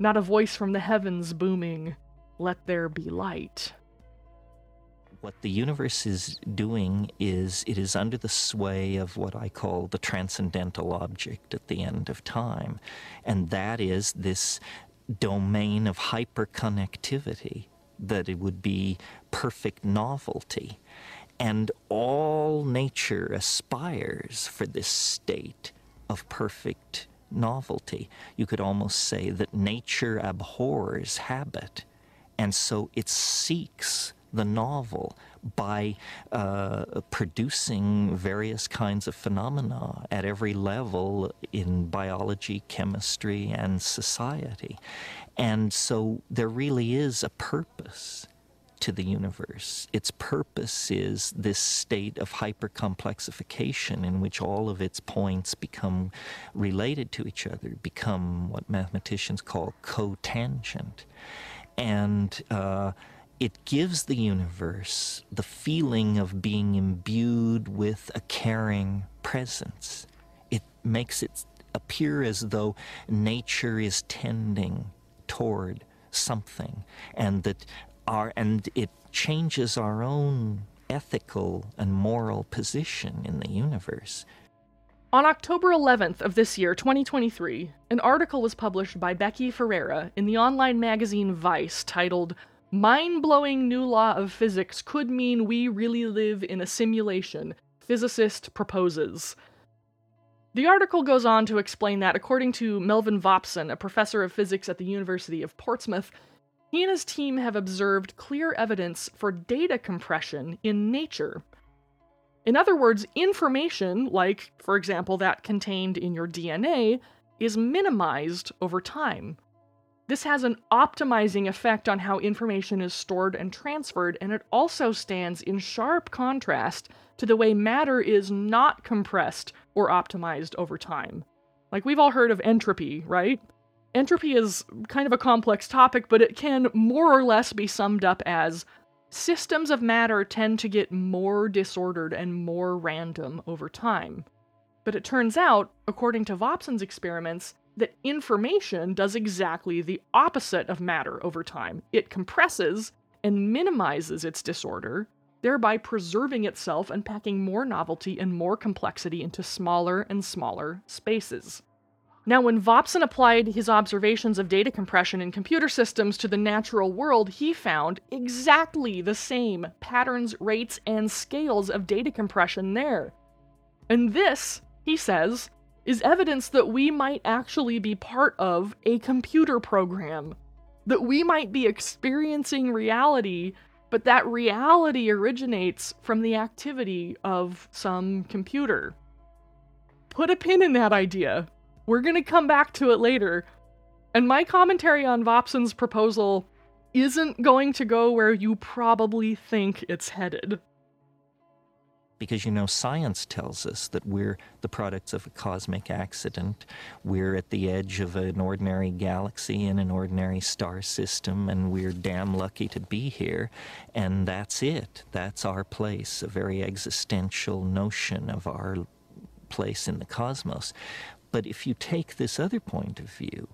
not a voice from the heavens booming, Let there be light. What the universe is doing is it is under the sway of what I call the transcendental object at the end of time. And that is this domain of hyperconnectivity, that it would be perfect novelty. And all nature aspires for this state of perfect novelty. You could almost say that nature abhors habit, and so it seeks the novel by uh, producing various kinds of phenomena at every level in biology, chemistry, and society. And so there really is a purpose to the universe. Its purpose is this state of hypercomplexification in which all of its points become related to each other, become what mathematicians call cotangent. And uh, it gives the universe the feeling of being imbued with a caring presence. It makes it appear as though nature is tending toward something and that our and it changes our own ethical and moral position in the universe. On October 11th of this year, 2023, an article was published by Becky Ferreira in the online magazine Vice titled Mind blowing new law of physics could mean we really live in a simulation, physicist proposes. The article goes on to explain that, according to Melvin Vopson, a professor of physics at the University of Portsmouth, he and his team have observed clear evidence for data compression in nature. In other words, information, like, for example, that contained in your DNA, is minimized over time. This has an optimizing effect on how information is stored and transferred, and it also stands in sharp contrast to the way matter is not compressed or optimized over time. Like, we've all heard of entropy, right? Entropy is kind of a complex topic, but it can more or less be summed up as systems of matter tend to get more disordered and more random over time. But it turns out, according to Vopson's experiments, that information does exactly the opposite of matter over time. It compresses and minimizes its disorder, thereby preserving itself and packing more novelty and more complexity into smaller and smaller spaces. Now, when Vopson applied his observations of data compression in computer systems to the natural world, he found exactly the same patterns, rates, and scales of data compression there. And this, he says, is evidence that we might actually be part of a computer program. That we might be experiencing reality, but that reality originates from the activity of some computer. Put a pin in that idea. We're going to come back to it later. And my commentary on Vopson's proposal isn't going to go where you probably think it's headed because you know science tells us that we're the products of a cosmic accident. We're at the edge of an ordinary galaxy in an ordinary star system and we're damn lucky to be here. And that's it. That's our place a very existential notion of our place in the cosmos. But if you take this other point of view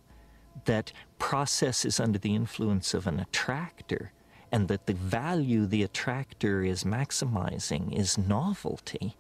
that process is under the influence of an attractor and that the value the attractor is maximizing is novelty,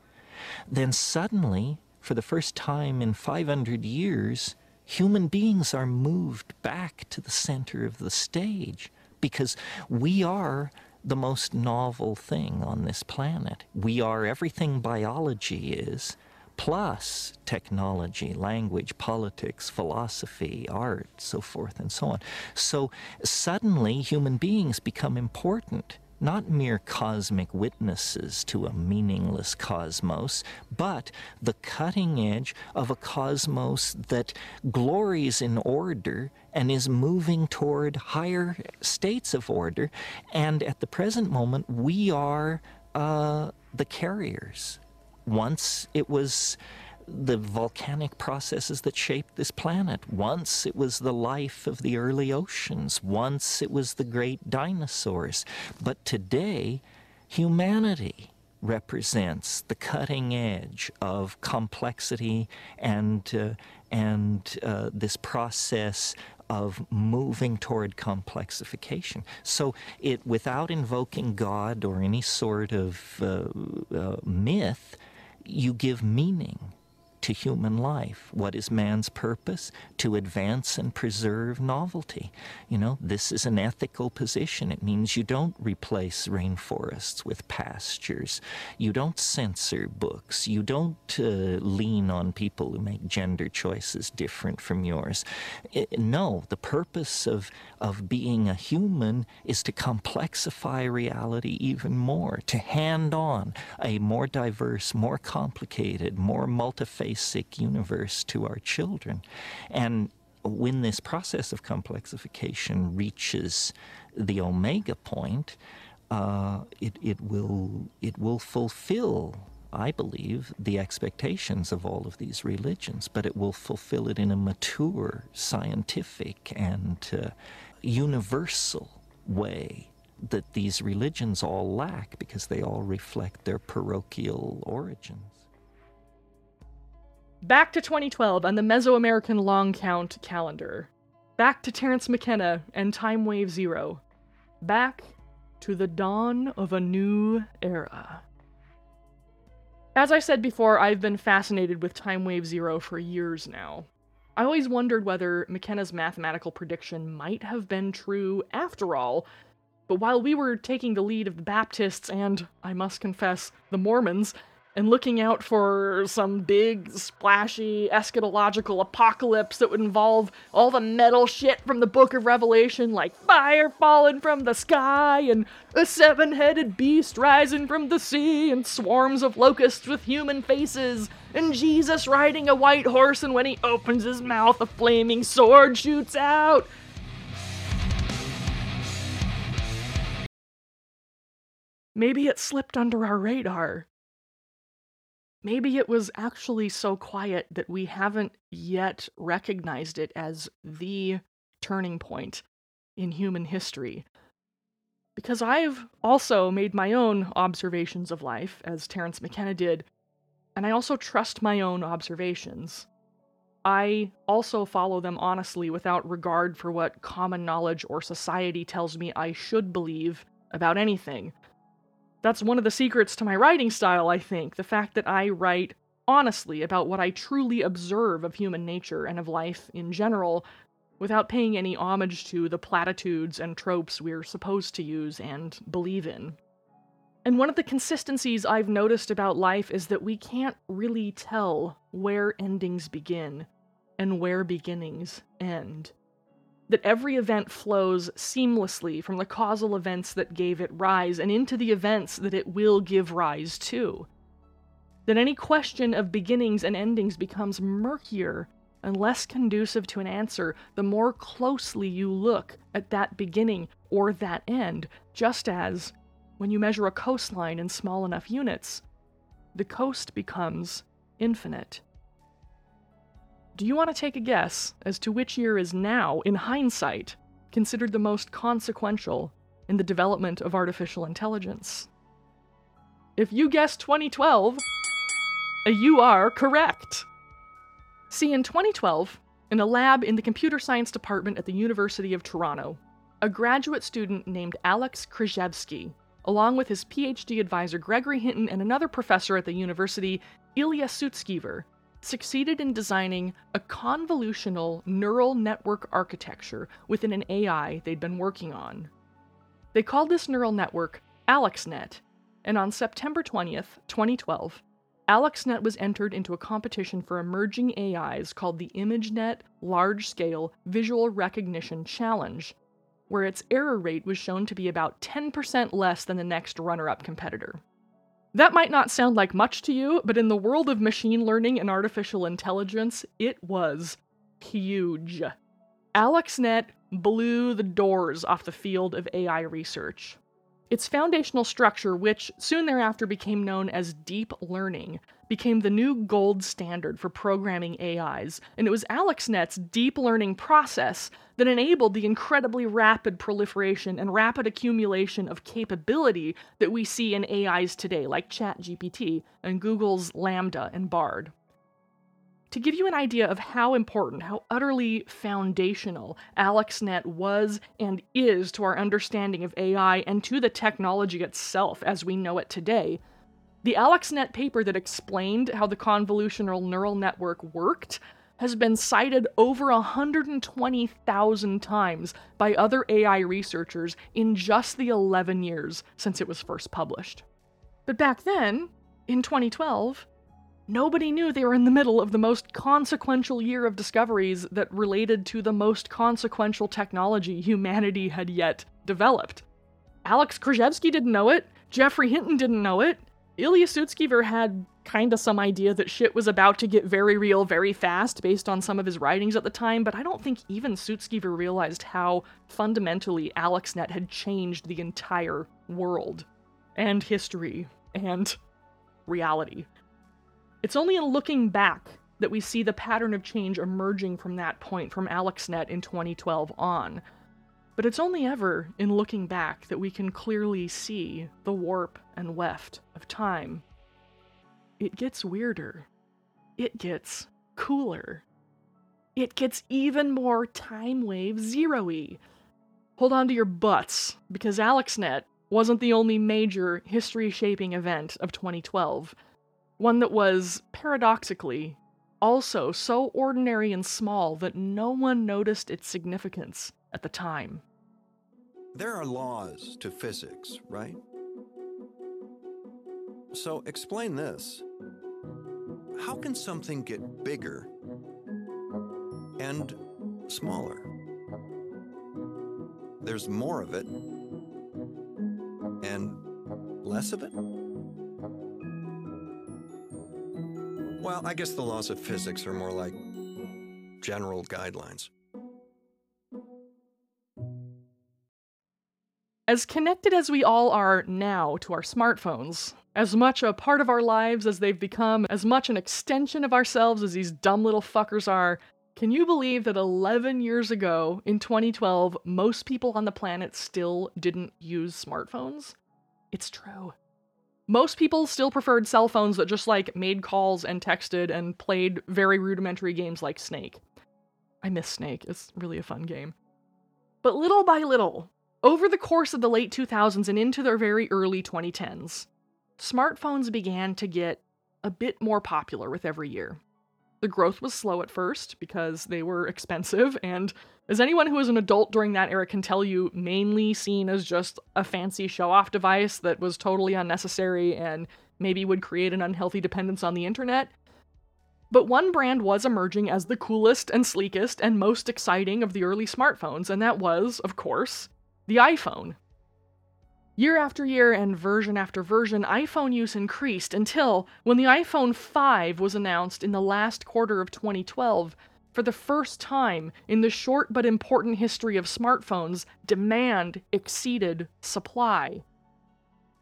then suddenly, for the first time in 500 years, human beings are moved back to the center of the stage because we are the most novel thing on this planet. We are everything biology is, plus technology, language, politics, philosophy, art, so forth and so on. So suddenly human beings become important. Not mere cosmic witnesses to a meaningless cosmos, but the cutting edge of a cosmos that glories in order and is moving toward higher states of order. And at the present moment, we are uh, the carriers once it was the volcanic processes that shaped this planet. Once it was the life of the early oceans. Once it was the great dinosaurs. But today, humanity represents the cutting edge of complexity and, uh, and uh, this process of moving toward complexification. So it, without invoking God or any sort of uh, uh myth, you give meaning to human life. What is man's purpose? To advance and preserve novelty. You know, this is an ethical position. It means you don't replace rainforests with pastures. You don't censor books. You don't uh, lean on people who make gender choices different from yours. It, no, the purpose of, of being a human is to complexify reality even more, to hand on a more diverse, more complicated, more multifaceted basic universe to our children. And when this process of complexification reaches the omega point, uh, it, it, will, it will fulfill, I believe, the expectations of all of these religions, but it will fulfill it in a mature, scientific, and uh, universal way that these religions all lack because they all reflect their parochial origins. Back to 2012 on the Mesoamerican Long Count calendar. Back to Terence McKenna and Time Wave Zero. Back to the dawn of a new era. As I said before, I've been fascinated with Time Wave Zero for years now. I always wondered whether McKenna's mathematical prediction might have been true after all, but while we were taking the lead of the Baptists and, I must confess, the Mormons, and looking out for some big, splashy, eschatological apocalypse that would involve all the metal shit from the book of Revelation, like fire falling from the sky, and a seven headed beast rising from the sea, and swarms of locusts with human faces, and Jesus riding a white horse, and when he opens his mouth, a flaming sword shoots out. Maybe it slipped under our radar. Maybe it was actually so quiet that we haven't yet recognized it as the turning point in human history. Because I've also made my own observations of life, as Terence McKenna did, and I also trust my own observations. I also follow them honestly without regard for what common knowledge or society tells me I should believe about anything. That's one of the secrets to my writing style, I think, the fact that I write honestly about what I truly observe of human nature and of life in general, without paying any homage to the platitudes and tropes we're supposed to use and believe in. And one of the consistencies I've noticed about life is that we can't really tell where endings begin and where beginnings end. That every event flows seamlessly from the causal events that gave it rise and into the events that it will give rise to. That any question of beginnings and endings becomes murkier and less conducive to an answer the more closely you look at that beginning or that end, just as, when you measure a coastline in small enough units, the coast becomes infinite. Do you want to take a guess as to which year is now, in hindsight, considered the most consequential in the development of artificial intelligence? If you guess 2012, uh, you are correct. See, in 2012, in a lab in the computer science department at the University of Toronto, a graduate student named Alex Krizhevsky, along with his PhD advisor Gregory Hinton and another professor at the university, Ilya Sutskever, succeeded in designing a convolutional neural network architecture within an AI they'd been working on. They called this neural network AlexNet, and on September 20th, 2012, AlexNet was entered into a competition for emerging AIs called the ImageNet Large Scale Visual Recognition Challenge, where its error rate was shown to be about 10% less than the next runner up competitor. That might not sound like much to you, but in the world of machine learning and artificial intelligence, it was huge. AlexNet blew the doors off the field of AI research. Its foundational structure, which soon thereafter became known as deep learning, became the new gold standard for programming AIs, and it was AlexNet's deep learning process that enabled the incredibly rapid proliferation and rapid accumulation of capability that we see in AIs today, like ChatGPT and Google's LaMDA and Bard. To give you an idea of how important, how utterly foundational AlexNet was and is to our understanding of AI and to the technology itself as we know it today, the AlexNet paper that explained how the convolutional neural network worked has been cited over 120,000 times by other AI researchers in just the 11 years since it was first published. But back then, in 2012, nobody knew they were in the middle of the most consequential year of discoveries that related to the most consequential technology humanity had yet developed. Alex Krizhevsky didn't know it, Geoffrey Hinton didn't know it, Ilya Sutskever had kinda some idea that shit was about to get very real very fast based on some of his writings at the time, but I don't think even Sutskever realized how fundamentally AlexNet had changed the entire world and history and reality. It's only in looking back that we see the pattern of change emerging from that point from AlexNet in 2012 on. But it's only ever in looking back that we can clearly see the warp and weft of time. It gets weirder. It gets cooler. It gets even more time wave zero y. Hold on to your butts, because AlexNet wasn't the only major history shaping event of 2012. One that was, paradoxically, also so ordinary and small that no one noticed its significance at the time. There are laws to physics, right? So explain this. How can something get bigger and smaller? There's more of it and less of it? Well, I guess the laws of physics are more like general guidelines. As connected as we all are now to our smartphones, as much a part of our lives as they've become, as much an extension of ourselves as these dumb little fuckers are, can you believe that 11 years ago, in 2012, most people on the planet still didn't use smartphones? It's true. Most people still preferred cell phones that just like made calls and texted and played very rudimentary games like Snake. I miss Snake, it's really a fun game. But little by little, over the course of the late 2000s and into their very early 2010s, smartphones began to get a bit more popular with every year. The growth was slow at first because they were expensive, and as anyone who was an adult during that era can tell you, mainly seen as just a fancy show off device that was totally unnecessary and maybe would create an unhealthy dependence on the internet. But one brand was emerging as the coolest and sleekest and most exciting of the early smartphones, and that was, of course, the iPhone. Year after year and version after version, iPhone use increased until when the iPhone 5 was announced in the last quarter of 2012, for the first time in the short but important history of smartphones, demand exceeded supply.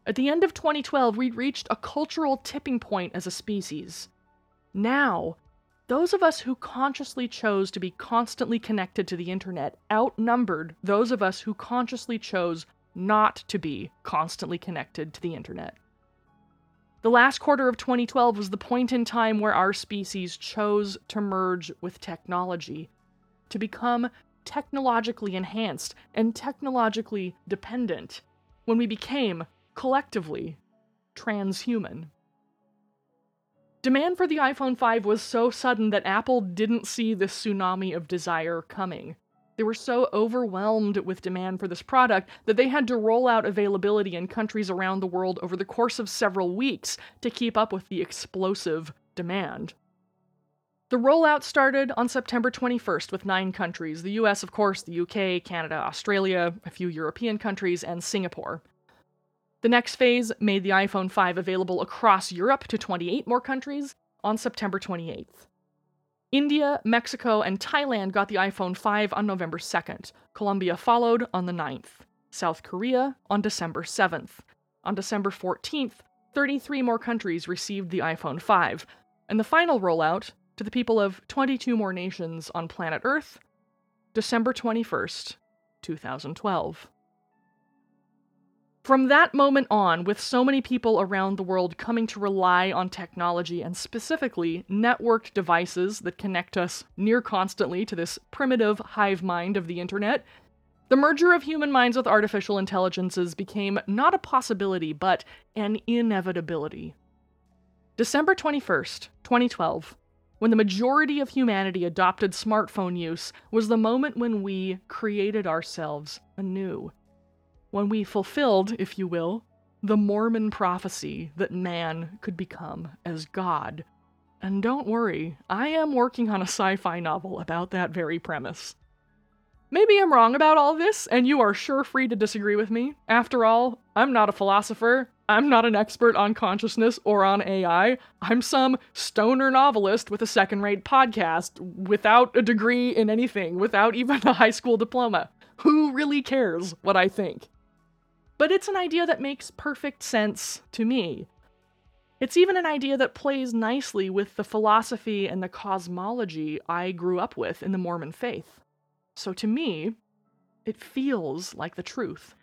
At the end of 2012, we'd reached a cultural tipping point as a species. Now, those of us who consciously chose to be constantly connected to the internet outnumbered those of us who consciously chose not to be constantly connected to the internet. The last quarter of 2012 was the point in time where our species chose to merge with technology, to become technologically enhanced and technologically dependent, when we became, collectively, transhuman. Demand for the iPhone 5 was so sudden that Apple didn't see the tsunami of desire coming. They were so overwhelmed with demand for this product that they had to roll out availability in countries around the world over the course of several weeks to keep up with the explosive demand. The rollout started on September 21st with nine countries the US, of course, the UK, Canada, Australia, a few European countries, and Singapore. The next phase made the iPhone 5 available across Europe to 28 more countries on September 28th. India, Mexico, and Thailand got the iPhone 5 on November 2nd. Colombia followed on the 9th. South Korea on December 7th. On December 14th, 33 more countries received the iPhone 5. And the final rollout to the people of 22 more nations on planet Earth, December 21st, 2012. From that moment on, with so many people around the world coming to rely on technology and specifically networked devices that connect us near constantly to this primitive hive mind of the internet, the merger of human minds with artificial intelligences became not a possibility, but an inevitability. December 21st, 2012, when the majority of humanity adopted smartphone use, was the moment when we created ourselves anew when we fulfilled, if you will, the Mormon prophecy that man could become as God. And don't worry, I am working on a sci fi novel about that very premise. Maybe I'm wrong about all this, and you are sure free to disagree with me. After all, I'm not a philosopher, I'm not an expert on consciousness or on AI. I'm some stoner novelist with a second rate podcast without a degree in anything, without even a high school diploma. Who really cares what I think? But it's an idea that makes perfect sense to me. It's even an idea that plays nicely with the philosophy and the cosmology I grew up with in the Mormon faith. So to me, it feels like the truth.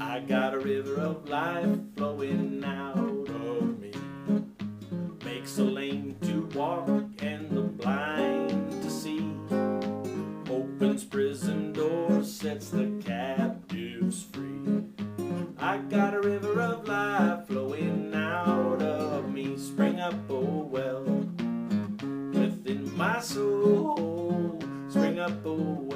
I got a river of life flowing me a lame to walk and the blind to see. Opens prison doors, sets the captives free. I got a river of life flowing out of me. Spring up, oh well, within my soul. Spring up, oh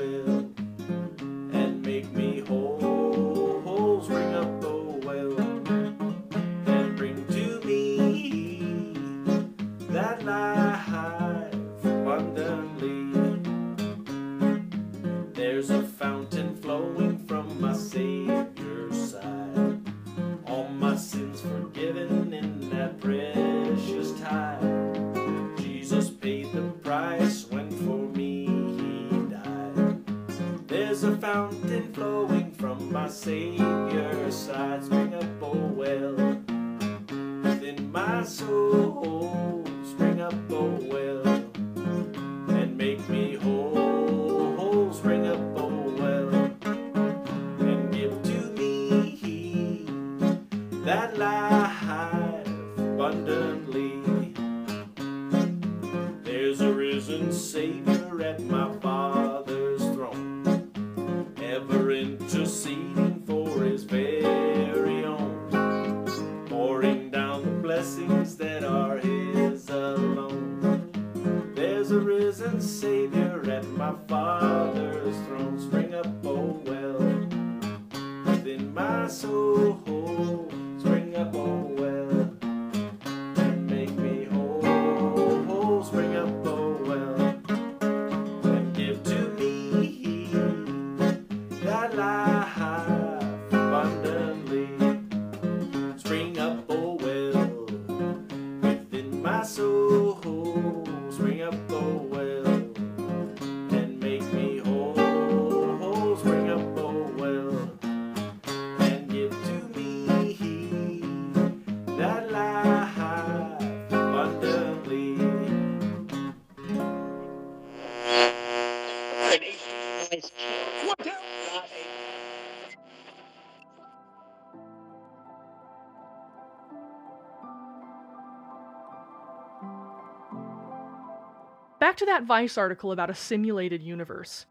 Back to that Vice article about a simulated universe.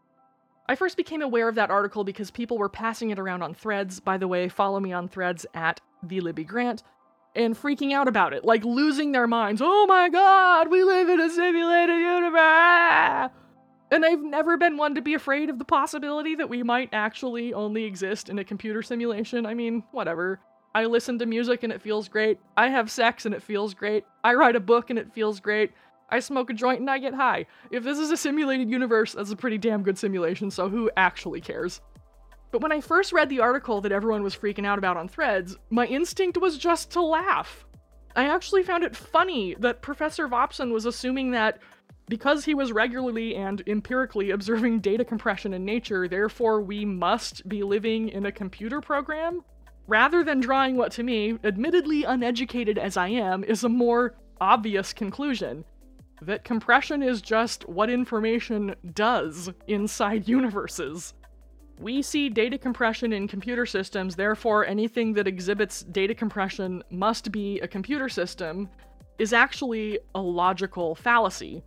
I first became aware of that article because people were passing it around on threads. By the way, follow me on threads at the Libbie Grant and freaking out about it, like losing their minds. Oh my god, we live in a simulated universe! And I've never been one to be afraid of the possibility that we might actually only exist in a computer simulation. I mean, whatever. I listen to music and it feels great. I have sex and it feels great. I write a book and it feels great. I smoke a joint and I get high. If this is a simulated universe, that's a pretty damn good simulation, so who actually cares? But when I first read the article that everyone was freaking out about on threads, my instinct was just to laugh. I actually found it funny that Professor Vopson was assuming that because he was regularly and empirically observing data compression in nature, therefore we must be living in a computer program? Rather than drawing what to me, admittedly uneducated as I am, is a more obvious conclusion that compression is just what information does inside universes. We see data compression in computer systems, therefore, anything that exhibits data compression must be a computer system, is actually a logical fallacy.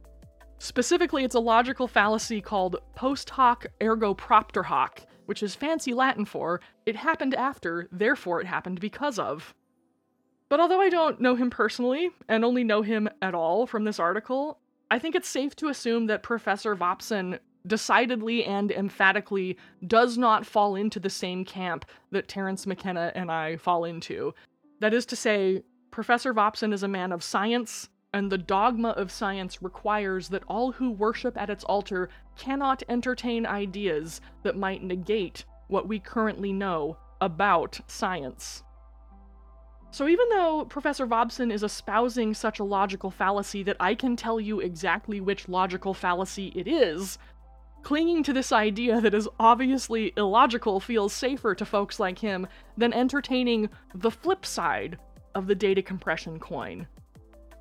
Specifically, it's a logical fallacy called post hoc ergo propter hoc, which is fancy Latin for it happened after, therefore it happened because of. But although I don't know him personally, and only know him at all from this article, I think it's safe to assume that Professor Vopson decidedly and emphatically does not fall into the same camp that Terence McKenna and I fall into. That is to say, Professor Vopson is a man of science, and the dogma of science requires that all who worship at its altar cannot entertain ideas that might negate what we currently know about science. So, even though Professor Vopson is espousing such a logical fallacy that I can tell you exactly which logical fallacy it is, clinging to this idea that is obviously illogical feels safer to folks like him than entertaining the flip side of the data compression coin.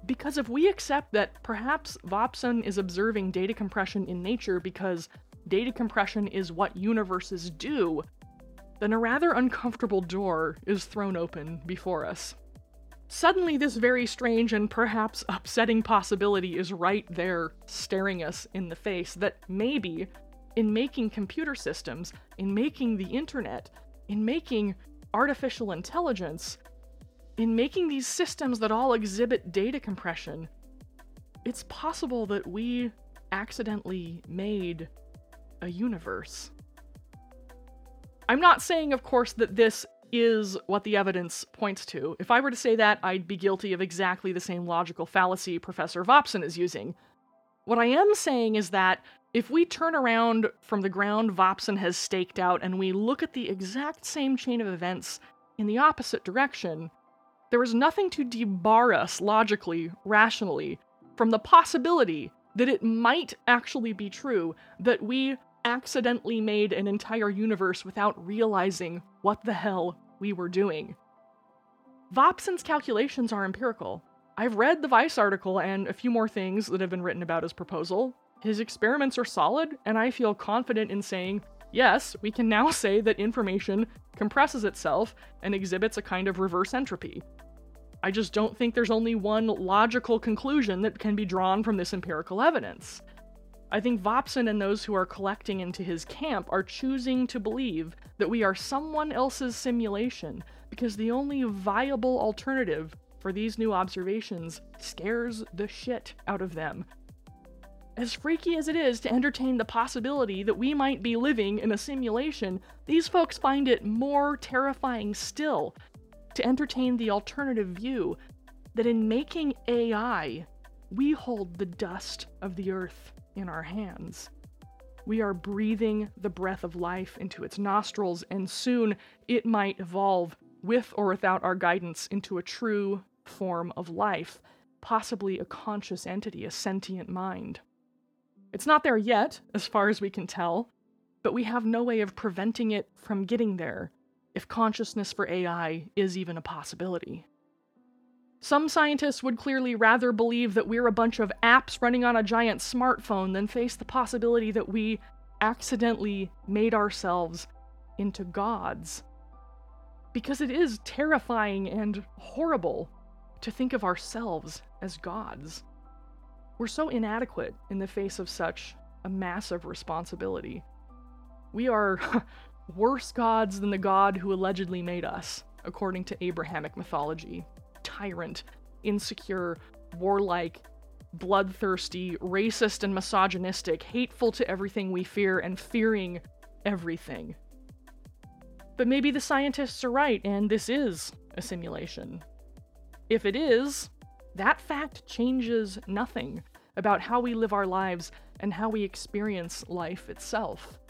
Because if we accept that perhaps Vopson is observing data compression in nature because data compression is what universes do, then a rather uncomfortable door is thrown open before us. Suddenly, this very strange and perhaps upsetting possibility is right there, staring us in the face that maybe, in making computer systems, in making the internet, in making artificial intelligence, in making these systems that all exhibit data compression, it's possible that we accidentally made a universe. I'm not saying, of course, that this is what the evidence points to. If I were to say that, I'd be guilty of exactly the same logical fallacy Professor Vopson is using. What I am saying is that if we turn around from the ground Vopson has staked out and we look at the exact same chain of events in the opposite direction, there is nothing to debar us logically, rationally, from the possibility that it might actually be true that we accidentally made an entire universe without realizing what the hell we were doing. Vopson's calculations are empirical. I've read the Vice article and a few more things that have been written about his proposal. His experiments are solid, and I feel confident in saying Yes, we can now say that information compresses itself and exhibits a kind of reverse entropy. I just don't think there's only one logical conclusion that can be drawn from this empirical evidence. I think Vopson and those who are collecting into his camp are choosing to believe that we are someone else's simulation because the only viable alternative for these new observations scares the shit out of them. As freaky as it is to entertain the possibility that we might be living in a simulation, these folks find it more terrifying still to entertain the alternative view that in making AI, we hold the dust of the earth in our hands. We are breathing the breath of life into its nostrils, and soon it might evolve, with or without our guidance, into a true form of life, possibly a conscious entity, a sentient mind. It's not there yet, as far as we can tell, but we have no way of preventing it from getting there if consciousness for AI is even a possibility. Some scientists would clearly rather believe that we're a bunch of apps running on a giant smartphone than face the possibility that we accidentally made ourselves into gods. Because it is terrifying and horrible to think of ourselves as gods. We're so inadequate in the face of such a massive responsibility. We are worse gods than the god who allegedly made us, according to Abrahamic mythology. Tyrant, insecure, warlike, bloodthirsty, racist and misogynistic, hateful to everything we fear, and fearing everything. But maybe the scientists are right, and this is a simulation. If it is, that fact changes nothing about how we live our lives and how we experience life itself.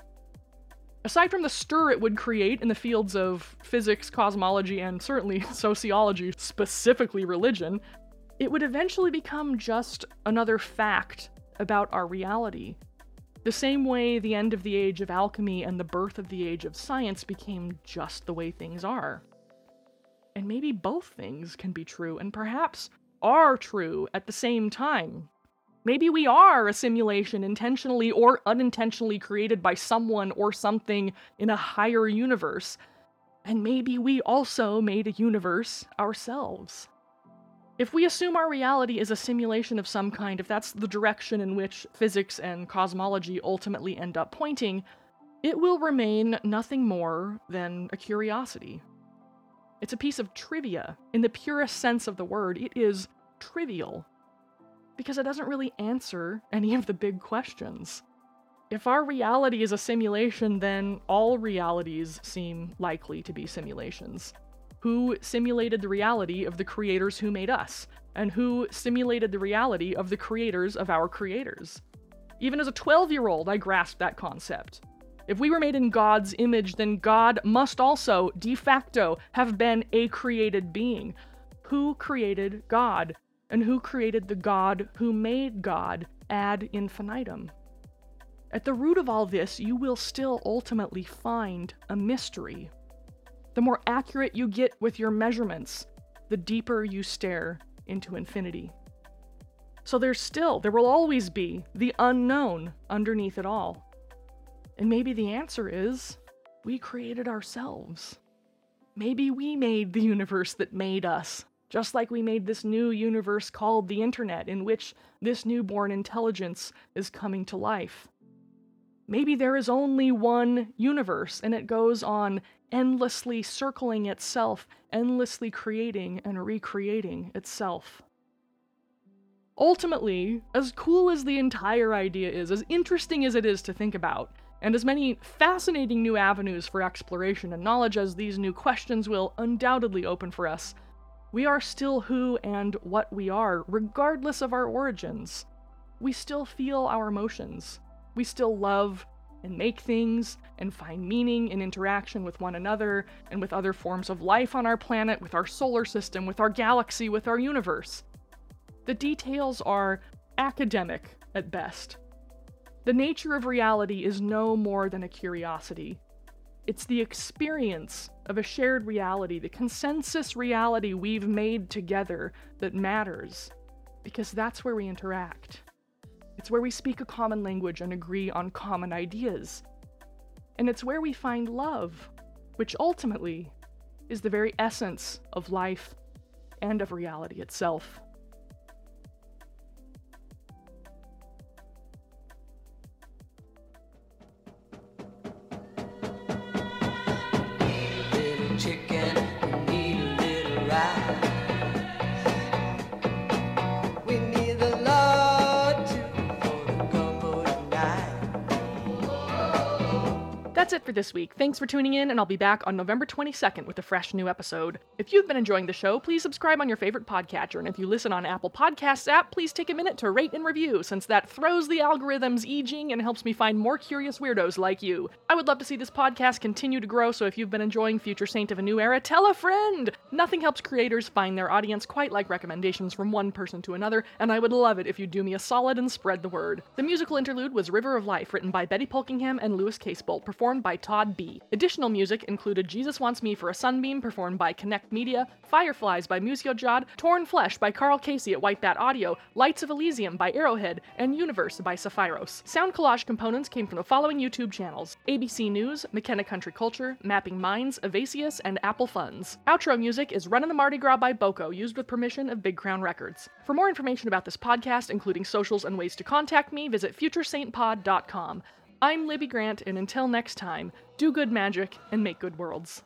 Aside from the stir it would create in the fields of physics, cosmology, and certainly sociology, specifically religion, it would eventually become just another fact about our reality. The same way the end of the age of alchemy and the birth of the age of science became just the way things are. And maybe both things can be true, and perhaps are true at the same time. Maybe we are a simulation intentionally or unintentionally created by someone or something in a higher universe. And maybe we also made a universe ourselves. If we assume our reality is a simulation of some kind, if that's the direction in which physics and cosmology ultimately end up pointing, it will remain nothing more than a curiosity. It's a piece of trivia. In the purest sense of the word, it is trivial because it doesn't really answer any of the big questions. If our reality is a simulation, then all realities seem likely to be simulations. Who simulated the reality of the creators who made us? And who simulated the reality of the creators of our creators? Even as a 12 year old, I grasped that concept. If we were made in God's image, then God must also, de facto, have been a created being. Who created God? And who created the God who made God ad infinitum. At the root of all this, you will still ultimately find a mystery. The more accurate you get with your measurements, the deeper you stare into infinity. So there's still, there will always be the unknown underneath it all. And maybe the answer is we created ourselves. Maybe we made the universe that made us just like we made this new universe called the Internet, in which this newborn intelligence is coming to life. Maybe there is only one universe, and it goes on endlessly circling itself, endlessly creating and recreating itself. Ultimately, as cool as the entire idea is, as interesting as it is to think about, and as many fascinating new avenues for exploration and knowledge as these new questions will undoubtedly open for us, we are still who and what we are, regardless of our origins. We still feel our emotions. We still love and make things and find meaning in interaction with one another and with other forms of life on our planet, with our solar system, with our galaxy, with our universe. The details are academic at best. The nature of reality is no more than a curiosity, it's the experience of a shared reality, the consensus reality we've made together that matters, because that's where we interact. It's where we speak a common language and agree on common ideas. And it's where we find love, which ultimately is the very essence of life and of reality itself. For this week. Thanks for tuning in, and I'll be back on November 22nd with a fresh new episode. If you've been enjoying the show, please subscribe on your favorite podcatcher, and if you listen on Apple Podcasts app, please take a minute to rate and review, since that throws the algorithms eeging and helps me find more curious weirdos like you. I would love to see this podcast continue to grow, so if you've been enjoying Future Saint of a New Era, tell a friend! Nothing helps creators find their audience quite like recommendations from one person to another, and I would love it if you'd do me a solid and spread the word. The musical interlude was River of Life, written by Betty Pulkingham and Louis Casebolt, performed by Todd B. Additional music included Jesus Wants Me for a Sunbeam, performed by Connect Media, Fireflies by Musio Jod, Torn Flesh by Karl Casey at White Bat Audio, Lights of Elysium by Arrowhead, and Universe by Saphiros. Sound collage components came from the following YouTube channels ABC News, McKenna Country Culture, Mapping Minds, Evasius, and Apple Funds. Outro music is Run in the Mardi Gras by Boko, used with permission of Big Crown Records. For more information about this podcast, including socials and ways to contact me, visit futuresaintpod.com. I'm Libbie Grant, and until next time, do good magic and make good worlds.